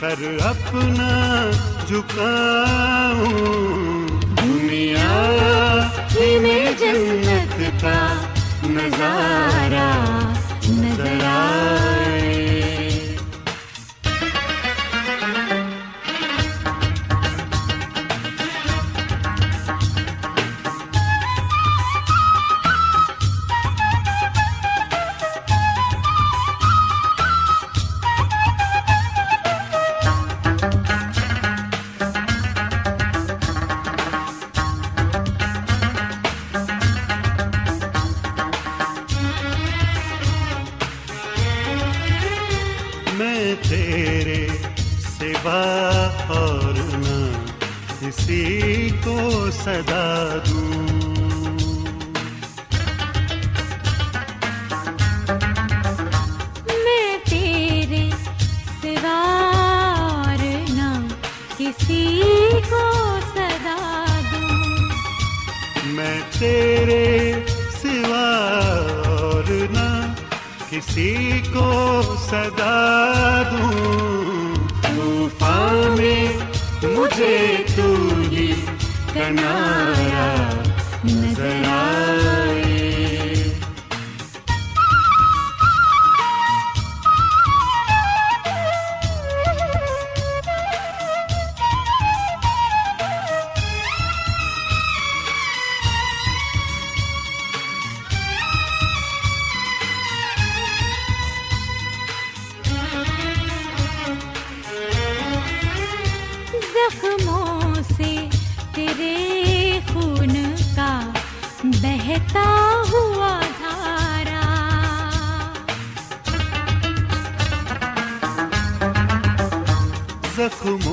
سر اپنا جھکاؤں۔ تیرے سوا اور نہ کسی کو صدا دوں۔ طوفان میں مجھے تو ہی کنارا نظر آئے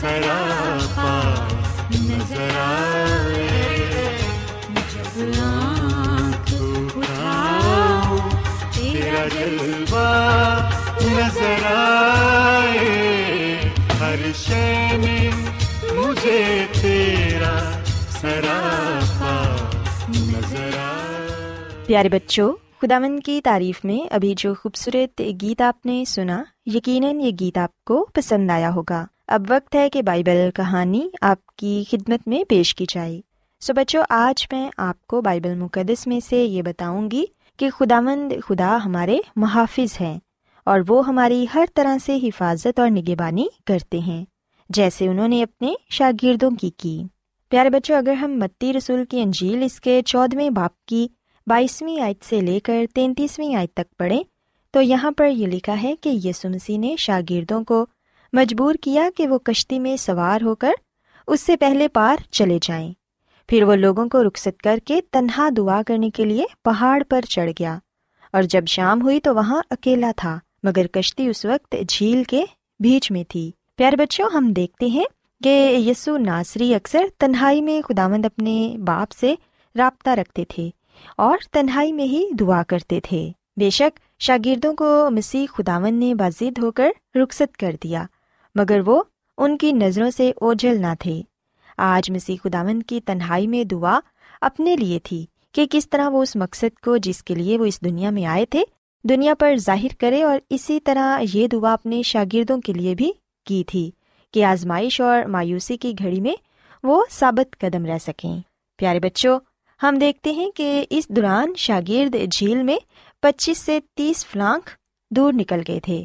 سراپا نظر جب تیرا جلوہ نظر آئے ہر میں مجھے تیرا سراپا نظر پیارے بچوں خداون کی تعریف میں ابھی جو خوبصورت گیت آپ نے سنا، یقیناً یہ گیت آپ کو پسند آیا ہوگا۔ اب وقت ہے کہ بائبل کہانی آپ کی خدمت میں پیش کی جائے۔ سو so بچوں، آج میں آپ کو بائبل مقدس میں سے یہ بتاؤں گی کہ خدا مند خدا ہمارے محافظ ہیں اور وہ ہماری ہر طرح سے حفاظت اور نگہبانی کرتے ہیں، جیسے انہوں نے اپنے شاگردوں کی کی۔ پیارے بچوں، اگر ہم متی رسول کی انجیل اس کے چودھویں باپ کی بائیسویں آیت سے لے کر تینتیسویں آیت تک پڑھیں، تو یہاں پر یہ لکھا ہے کہ یسمسی نے شاگردوں کو مجبور کیا کہ وہ کشتی میں سوار ہو کر اس سے پہلے پار چلے جائیں۔ پھر وہ لوگوں کو رخصت کر کے تنہا دعا کرنے کے لیے پہاڑ پر چڑھ گیا۔ اور جب شام ہوئی تو وہاں اکیلا تھا، مگر کشتی اس وقت جھیل کے بیچ میں تھی۔ پیار بچوں، ہم دیکھتے ہیں کہ یسو ناصری اکثر تنہائی میں خداوند اپنے باپ سے رابطہ رکھتے تھے اور تنہائی میں ہی دعا کرتے تھے۔ بے شک شاگردوں کو مسیح خداون نے بازید ہو کر رخصت کر دیا۔ مگر وہ ان کی نظروں سے اوجھل نہ تھے۔ آج مسیح خداون کی تنہائی میں دعا اپنے لیے تھی کہ کس طرح وہ اس مقصد کو جس کے لیے وہ اس دنیا میں آئے تھے، دنیا پر ظاہر کرے اور اسی طرح یہ دعا اپنے شاگردوں کے لیے بھی کی تھی کہ آزمائش اور مایوسی کی گھڑی میں وہ ثابت قدم رہ سکیں۔ پیارے بچوں، ہم دیکھتے ہیں کہ اس دوران شاگرد جھیل میں پچیس سے تیس فلانک دور نکل گئے تھے۔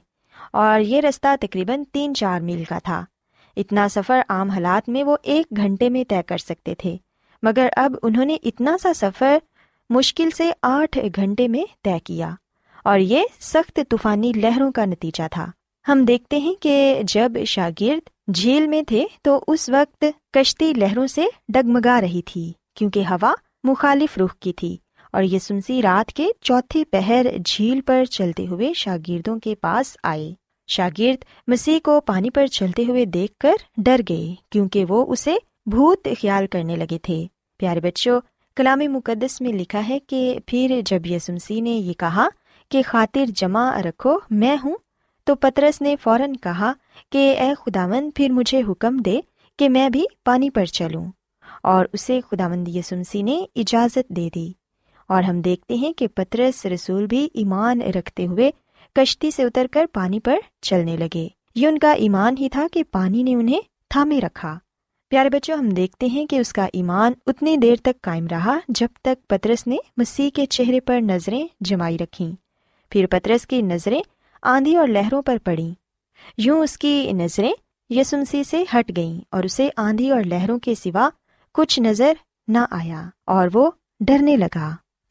اور یہ رستہ تقریباً تین چار میل کا تھا۔ اتنا سفر عام حالات میں وہ ایک گھنٹے میں طے کر سکتے تھے، مگر اب انہوں نے اتنا سا سفر مشکل سے آٹھ گھنٹے میں طے کیا۔ اور یہ سخت طوفانی لہروں کا نتیجہ تھا۔ ہم دیکھتے ہیں کہ جب شاگرد جھیل میں تھے تو اس وقت کشتی لہروں سے ڈگمگا رہی تھی، کیونکہ ہوا مخالف رخ کی تھی۔ اور یہ سنسی رات کے چوتھی پہر جھیل پر چلتے ہوئے شاگردوں کے پاس آئے۔ شاگرد مسیح کو پانی پر چلتے ہوئے دیکھ کر ڈر گئے کیونکہ وہ اسے بھوت خیال کرنے لگے تھے۔ پیارے بچوں، کلام مقدس میں لکھا ہے کہ پھر جب یسمسی نے یہ کہا کہ خاطر جمع رکھو، میں ہوں، تو پترس نے فوراً کہا کہ اے خداون پھر مجھے حکم دے کہ میں بھی پانی پر چلوں۔ اور اسے خداوند یسمسی نے اجازت دے دی۔ اور ہم دیکھتے ہیں کہ پترس رسول بھی ایمان رکھتے ہوئے کشتی سے اتر کر پانی پر چلنے لگے۔ یہ ان کا ایمان ہی تھا کہ پانی نے انہیں تھامے رکھا۔ پیارے بچوں، ہم دیکھتے ہیں کہ اس کا ایمان اتنی دیر تک قائم رہا جب تک پترس نے مسیح کے چہرے پر نظریں جمائی رکھیں۔ پھر پترس کی نظریں آندھی اور لہروں پر پڑیں۔ یوں اس کی نظریں یسمسی سے ہٹ گئیں اور اسے آندھی اور لہروں کے سوا کچھ نظر نہ آیا اور وہ ڈرنے لگا۔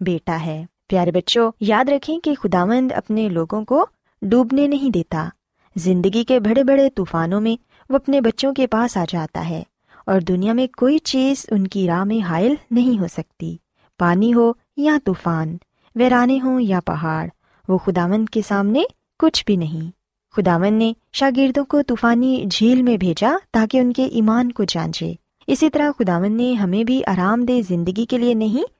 بیٹا ہے۔ پیارے بچوں، یاد رکھیں کہ خداوند اپنے لوگوں کو ڈوبنے نہیں دیتا۔ زندگی کے بڑے بڑے طوفانوں میں وہ اپنے بچوں کے پاس آ جاتا ہے اور دنیا میں کوئی چیز ان کی راہ میں حائل نہیں ہو سکتی۔ پانی ہو یا طوفان، ویرانے ہوں یا پہاڑ، وہ خداوند کے سامنے کچھ بھی نہیں۔ خداون نے شاگردوں کو طوفانی جھیل میں بھیجا تاکہ ان کے ایمان کو جانچے۔ اسی طرح خداون نے ہمیں بھی آرام دہ زندگی کے لیے نہیں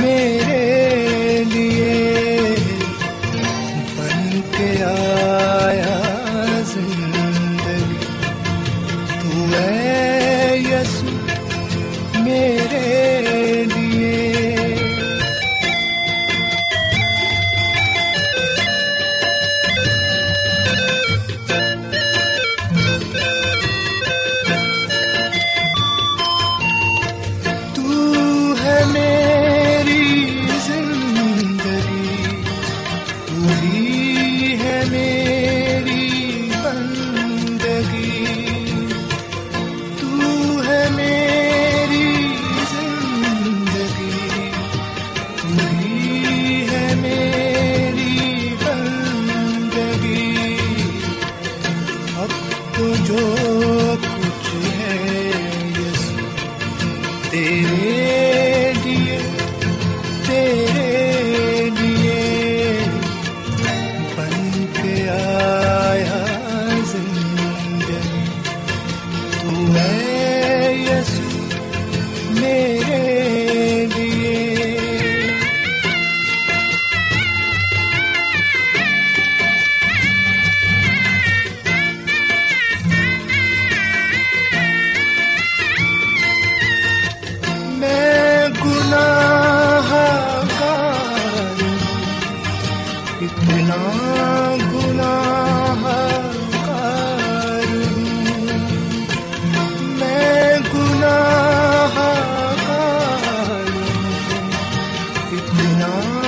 میرے جو اتنا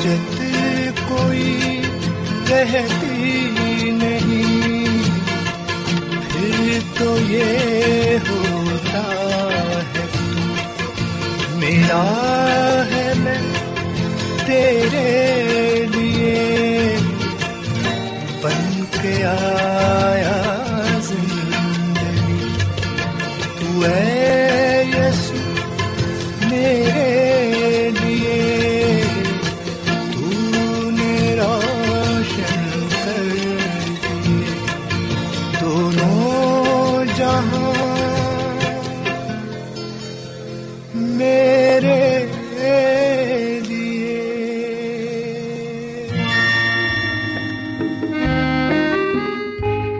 حاجت کوئی رہتی نہیں۔ پھر تو یہ ہوتا ہے، میرا ہے میں تیرے لیے۔ بن کے آیا زندگی، تو ہے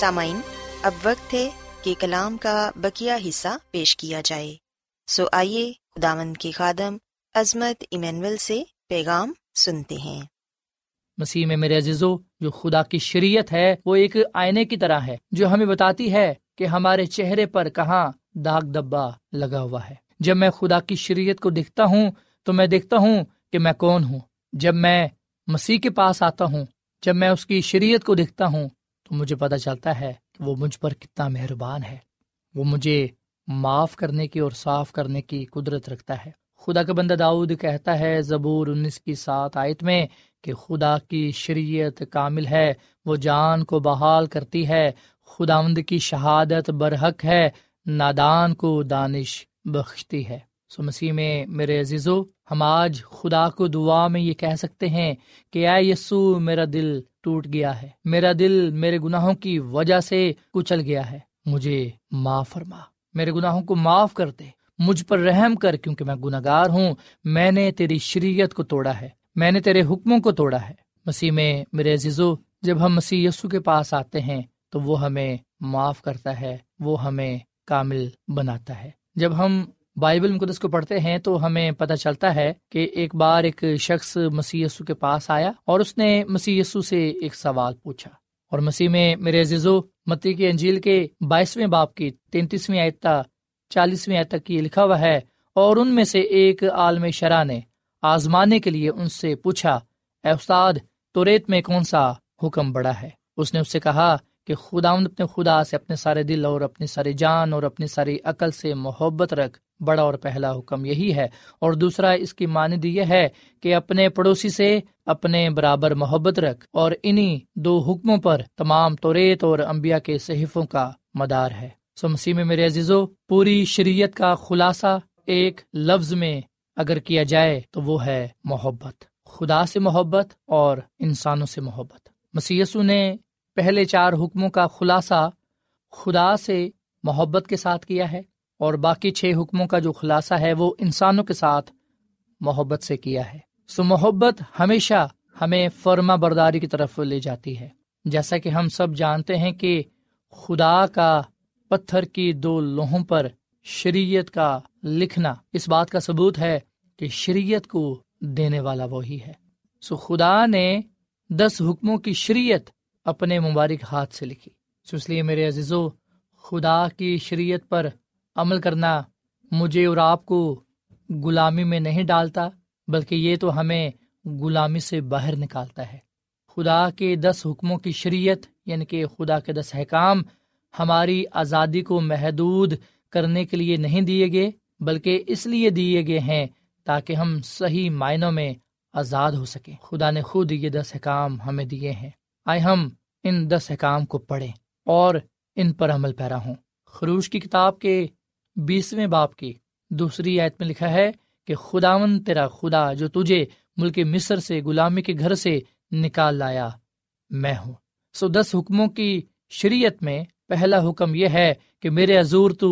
سامعین، اب وقت ہے کہ کلام کا بکیا حصہ پیش کیا جائے۔ سو آئیے خداون کے خادم عظمت ایمینول سے پیغام سنتے ہیں۔ مسیح میں میرے عزیزو، جو خدا کی شریعت ہے، وہ ایک آئینے کی طرح ہے، جو ہمیں بتاتی ہے کہ ہمارے چہرے پر کہاں داغ دبا لگا ہوا ہے۔ جب میں خدا کی شریعت کو دیکھتا ہوں، تو میں دیکھتا ہوں کہ میں کون ہوں۔ جب میں مسیح کے پاس آتا ہوں، جب میں اس کی شریعت کو دیکھتا ہوں تو مجھے پتا چلتا ہے کہ وہ مجھ پر کتنا مہربان ہے۔ وہ مجھے معاف کرنے کی اور صاف کرنے کی قدرت رکھتا ہے۔ خدا کا بندہ داؤد کہتا ہے زبور انیس کی سات آیت میں کہ خدا کی شریعت کامل ہے، وہ جان کو بحال کرتی ہے۔ خداوند کی شہادت برحق ہے، نادان کو دانش بخشتی ہے۔ سو مسیح میں میرے عزیزو ہم آج خدا کو دعا میں یہ کہہ سکتے ہیں کہ اے یسو میرا دل ٹوٹ گیا ہے۔ میرا دل میرے گناہوں کی وجہ سے کچل گیا ہے۔ مجھے معاف فرما۔ میرے گناہوں کو معاف کر دے۔ مجھ پر رحم کر، کیونکہ میں گناہ گار ہوں۔ میں نے تیری شریعت کو توڑا ہے۔ میں نے تیرے حکموں کو توڑا ہے۔ مسیح میں میرے عزیزو، جب ہم مسیح یسو کے پاس آتے ہیں، تو وہ ہمیں معاف کرتا ہے۔ وہ ہمیں کامل بناتا ہے۔ جب ہم بائبل مقدس کو پڑھتے ہیں تو ہمیں پتہ چلتا ہے کہ ایک بار ایک شخص مسیح یسو کے پاس آیا اور اس نے مسیح یسو سے ایک سوال پوچھا۔ اور مسیح میں میرے عزیزو، متی کی انجیل کے بائیسویں باپ کی تینتیسویں آیتا چالیسویں آیت تک یہ لکھا ہوا ہے، اور ان میں سے ایک عالم شرح نے آزمانے کے لیے ان سے پوچھا، اے استاد تو ریت میں کون سا حکم بڑا ہے؟ اس نے اس سے کہا کہ خدا اپنے خدا سے اپنے سارے دل اور اپنی ساری جان اور اپنی ساری عقل سے محبت رکھ۔ بڑا اور پہلا حکم یہی ہے۔ اور دوسرا اس کی ماند یہ ہے کہ اپنے پڑوسی سے اپنے برابر محبت رکھ اور انہی دو حکموں پر تمام توریت اور امبیا کے صحیفوں کا مدار ہے۔ سو مسیح میں میرے عزیزو، پوری شریعت کا خلاصہ ایک لفظ میں اگر کیا جائے تو وہ ہے محبت۔ خدا سے محبت اور انسانوں سے محبت۔ مسیسو نے پہلے چار حکموں کا خلاصہ خدا سے محبت کے ساتھ کیا ہے۔ اور باقی چھ حکموں کا جو خلاصہ ہے وہ انسانوں کے ساتھ محبت سے کیا ہے۔ سو محبت ہمیشہ ہمیں فرما برداری کی طرف لے جاتی ہے۔ جیسا کہ ہم سب جانتے ہیں کہ خدا کا پتھر کی دو لوہوں پر شریعت کا لکھنا اس بات کا ثبوت ہے کہ شریعت کو دینے والا وہی ہے۔ سو خدا نے دس حکموں کی شریعت اپنے مبارک ہاتھ سے لکھی۔ سو اس لیے میرے عزیزو، خدا کی شریعت پر عمل کرنا مجھے اور آپ کو غلامی میں نہیں ڈالتا، بلکہ یہ تو ہمیں غلامی سے باہر نکالتا ہے۔ خدا کے دس حکموں کی شریعت یعنی کہ خدا کے دس احکام، ہماری آزادی کو محدود کرنے کے لیے نہیں دیے گئے، بلکہ اس لیے دیے گئے ہیں تاکہ ہم صحیح معنوں میں آزاد ہو سکیں۔ خدا نے خود یہ دس احکام ہمیں دیے ہیں۔ آئے ہم ان دس احکام کو پڑھیں اور ان پر عمل پیرا ہوں۔ خروش کی کتاب کے بیسویں باپ کی۔ دوسری آیت میں لکھا ہے کہ خداون تیرا خدا جو تجھے ملک مصر سے غلامی کے گھر سے نکال لایا، میں ہوں۔ سو دس حکموں کی شریعت میں پہلا حکم یہ ہے کہ میرے عزور تو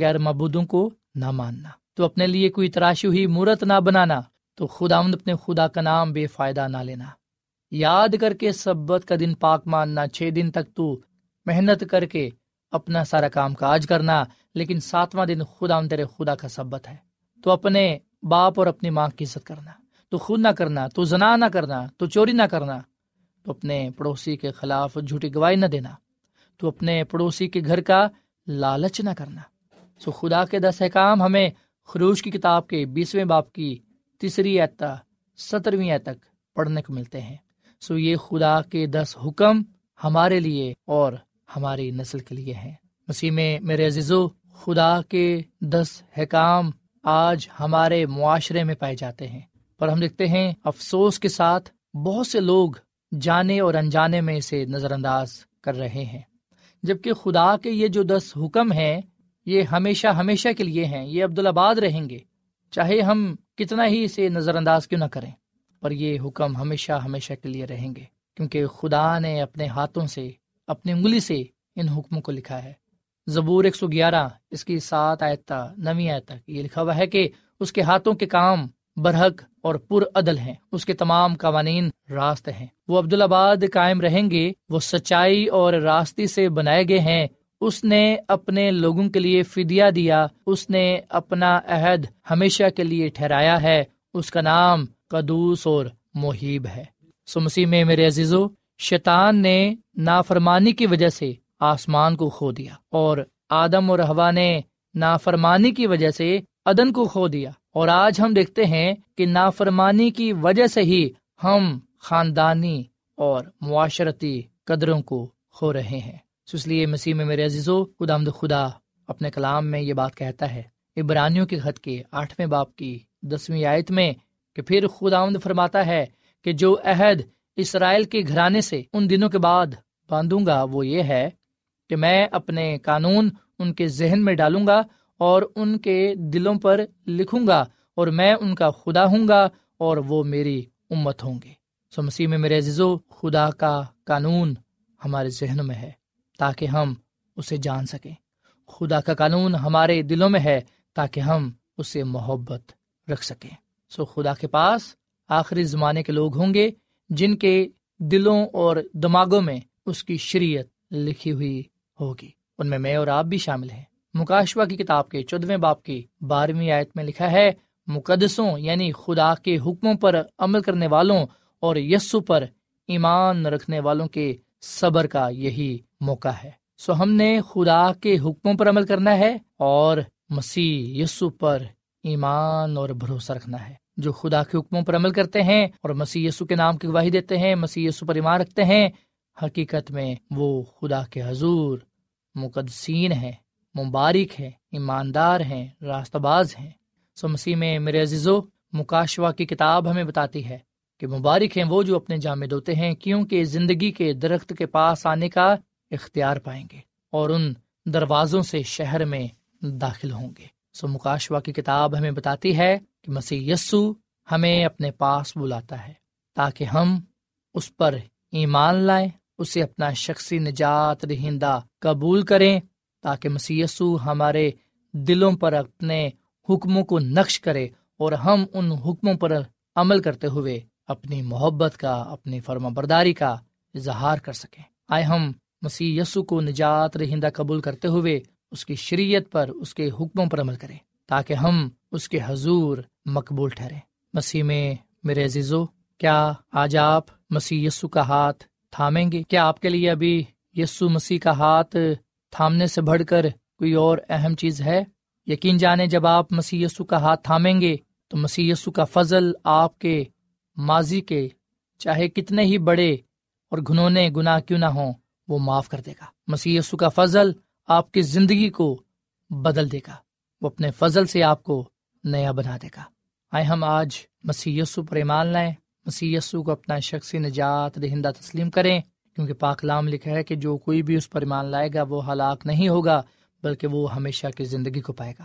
غیر مبودوں کو نہ ماننا، تو اپنے لیے کوئی تراشی ہوئی مورت نہ بنانا، تو خدا اپنے خدا کا نام بے فائدہ نہ لینا۔ یاد کر کے سبت کا دن پاک ماننا، چھ دن تک تو محنت کر کے اپنا سارا کام کاج کرنا، لیکن ساتواں دن خدا تیرے خدا کا سبت ہے۔ تو اپنے باپ اور اپنی ماں کی عزت کرنا، تو خود نہ کرنا، تو زنا نہ کرنا، تو چوری نہ کرنا، تو اپنے پڑوسی کے خلاف جھوٹی گواہی نہ دینا، تو اپنے پڑوسی کے گھر کا لالچ نہ کرنا۔ سو خدا کے دس احکام ہمیں خروش کی کتاب کے بیسویں باپ کی تیسری اعتا سترویں تک پڑھنے کو ملتے ہیں۔ سو یہ خدا کے دس حکم ہمارے لیے اور ہماری نسل کے لیے ہیں۔ مسیح میں میرے عزیزو، خدا کے دس حکام آج ہمارے معاشرے میں پائے جاتے ہیں۔ پر ہم دیکھتے ہیں افسوس کے ساتھ بہت سے لوگ جانے اور انجانے میں اسے نظر انداز کر رہے ہیں۔ جبکہ خدا کے یہ جو دس حکم ہیں، یہ ہمیشہ ہمیشہ کے لیے ہیں۔ یہ عبدالآباد رہیں گے۔ چاہے ہم کتنا ہی اسے نظر انداز کیوں نہ کریں، پر یہ حکم ہمیشہ ہمیشہ کے لیے رہیں گے۔ کیونکہ خدا نے اپنے ہاتھوں سے اپنی انگلی سے ان حکموں کو لکھا ہے۔ زبور ایک سو گیارہ، اس کی سات آیت نویں آیت تک یہ لکھا ہوا ہے کہ اس کے ہاتھوں کے کام برحق اور پر عدل ہیں، اس کے تمام قوانین راست ہیں۔ وہ عبدالآباد قائم رہیں گے، وہ سچائی اور راستی سے بنائے گئے ہیں۔ اس نے اپنے لوگوں کے لیے فدیا دیا، اس نے اپنا عہد ہمیشہ کے لیے ٹھہرایا ہے۔ اس کا نام قدوس اور محیب ہے۔ سو مسیح میں میرے عزیزو شیطان نے نافرمانی کی وجہ سے آسمان کو کھو دیا اور آدم اور ہوا نے نافرمانی کی وجہ سے ادن کو کھو دیا اور آج ہم دیکھتے ہیں کہ نافرمانی کی وجہ سے ہی ہم خاندانی اور معاشرتی قدروں کو کھو رہے ہیں۔ اس لیے مسیح میں میرے عزیزو، خدا خدا اپنے کلام میں یہ بات کہتا ہے ابرانیوں کے خط کے آٹھویں باپ کی دسویں آیت میں کہ پھر خدا آمد فرماتا ہے کہ جو عہد اسرائیل کے گھرانے سے ان دنوں کے بعد باندھوں گا وہ یہ ہے کہ میں اپنے قانون ان کے ذہن میں ڈالوں گا اور ان کے دلوں پر لکھوں گا اور میں ان کا خدا ہوں گا اور وہ میری امت ہوں گے۔ سو مسیح میں میرے عزیزو، خدا کا قانون ہمارے ذہنوں میں ہے تاکہ ہم اسے جان سکیں۔ خدا کا قانون ہمارے دلوں میں ہے تاکہ ہم اسے محبت رکھ سکیں۔ سو خدا کے پاس آخری زمانے کے لوگ ہوں گے جن کے دلوں اور دماغوں میں اس کی شریعت لکھی ہوئی ہوگی۔ ان میں میں اور آپ بھی شامل ہیں۔ مکاشوا کی کتاب کے چودویں باپ کی بارہویں آیت میں لکھا ہے، مقدسوں یعنی خدا کے حکموں پر عمل کرنے والوں اور یسو پر ایمان رکھنے والوں کے صبر کا یہی موقع ہے۔ سو ہم نے خدا کے حکموں پر عمل کرنا ہے اور مسیح یسو پر ایمان اور بھروسہ رکھنا ہے۔ جو خدا کے حکموں پر عمل کرتے ہیں اور مسیح یسو کے نام کی گواہی دیتے ہیں، مسیح یسو پر ایمان رکھتے ہیں، حقیقت میں وہ خدا کے حضور مقدسین ہیں، مبارک ہیں، ایماندار ہیں، راستہ باز ہیں۔ سو مسیح میں میرے عزیزو مکاشوا کی کتاب ہمیں بتاتی ہے کہ مبارک ہیں وہ جو اپنے جامع دھوتے ہیں، کیونکہ زندگی کے درخت کے پاس آنے کا اختیار پائیں گے اور ان دروازوں سے شہر میں داخل ہوں گے۔ سو مکاشوا کی کتاب ہمیں بتاتی ہے کہ مسیح یسو ہمیں اپنے پاس بلاتا ہے تاکہ ہم اس پر ایمان لائیں، اسے اپنا شخصی نجات دہندہ قبول کریں تاکہ مسیسو ہمارے دلوں پر اپنے حکموں کو نقش کرے اور ہم ان حکموں پر عمل کرتے ہوئے اپنی محبت کا، اپنی فرما برداری کا اظہار کر سکیں۔ آئے ہم مسیح یسو کو نجات رہندہ قبول کرتے ہوئے اس کی شریعت پر، اس کے حکموں پر عمل کریں تاکہ ہم اس کے حضور مقبول ٹھہرے۔ مسیح میں، میرے عزیزو، کیا آج آپ مسیح یسو کا ہاتھ تھامیں گے؟ کیا آپ کے لیے ابھی یسو مسیح کا ہاتھ تھامنے سے بڑھ کر کوئی اور اہم چیز ہے؟ یقین جانے جب آپ مسیح یسو کا ہاتھ تھامیں گے، تو مسیح یسو کا فضل آپ کے ماضی کے چاہے کتنے ہی بڑے اور گھنونے گناہ کیوں نہ ہوں، وہ معاف کر دے گا۔ مسیح یسو کا فضل آپ کی زندگی کو بدل دے گا۔ وہ اپنے فضل سے آپ کو نیا بنا دے گا۔ آئے ہم آج مسیح یسو پر ایمان لائیں۔ مسیح یسو کو اپنا شخصی نجات دہندہ تسلیم کریں۔ کیونکہ پاکلام لکھا ہے کہ جو کوئی بھی اس پر ایمان لائے گا، وہ ہلاک نہیں ہوگا، بلکہ وہ ہمیشہ کی زندگی کو پائے گا۔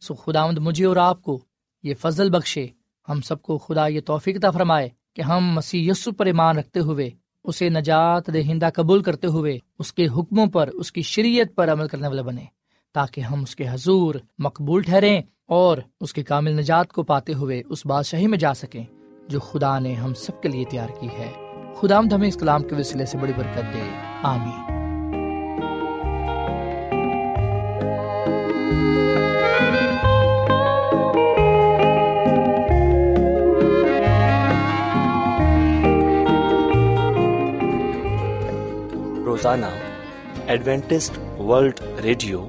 سو خدا مجھے اور آپ کو یہ فضل بخشے۔ ہم سب کو خدا یہ توفیق عطا فرمائے کہ ہم مسیح یسو پر ایمان رکھتے ہوئے، اسے نجات دہندہ قبول کرتے ہوئے، اس کے حکموں پر، اس کی شریعت پر عمل کرنے والے بنے تاکہ ہم اس کے حضور مقبول ٹھہریں اور اس کے کامل نجات کو پاتے ہوئے اس بادشاہی میں جا سکیں جو خدا نے ہم سب کے لیے تیار کی ہے۔ خدا ہمیں اس کلام کے وسیلے سے بڑی برکت دے۔ آمین۔ روزانہ ایڈوینٹسٹ ورلڈ ریڈیو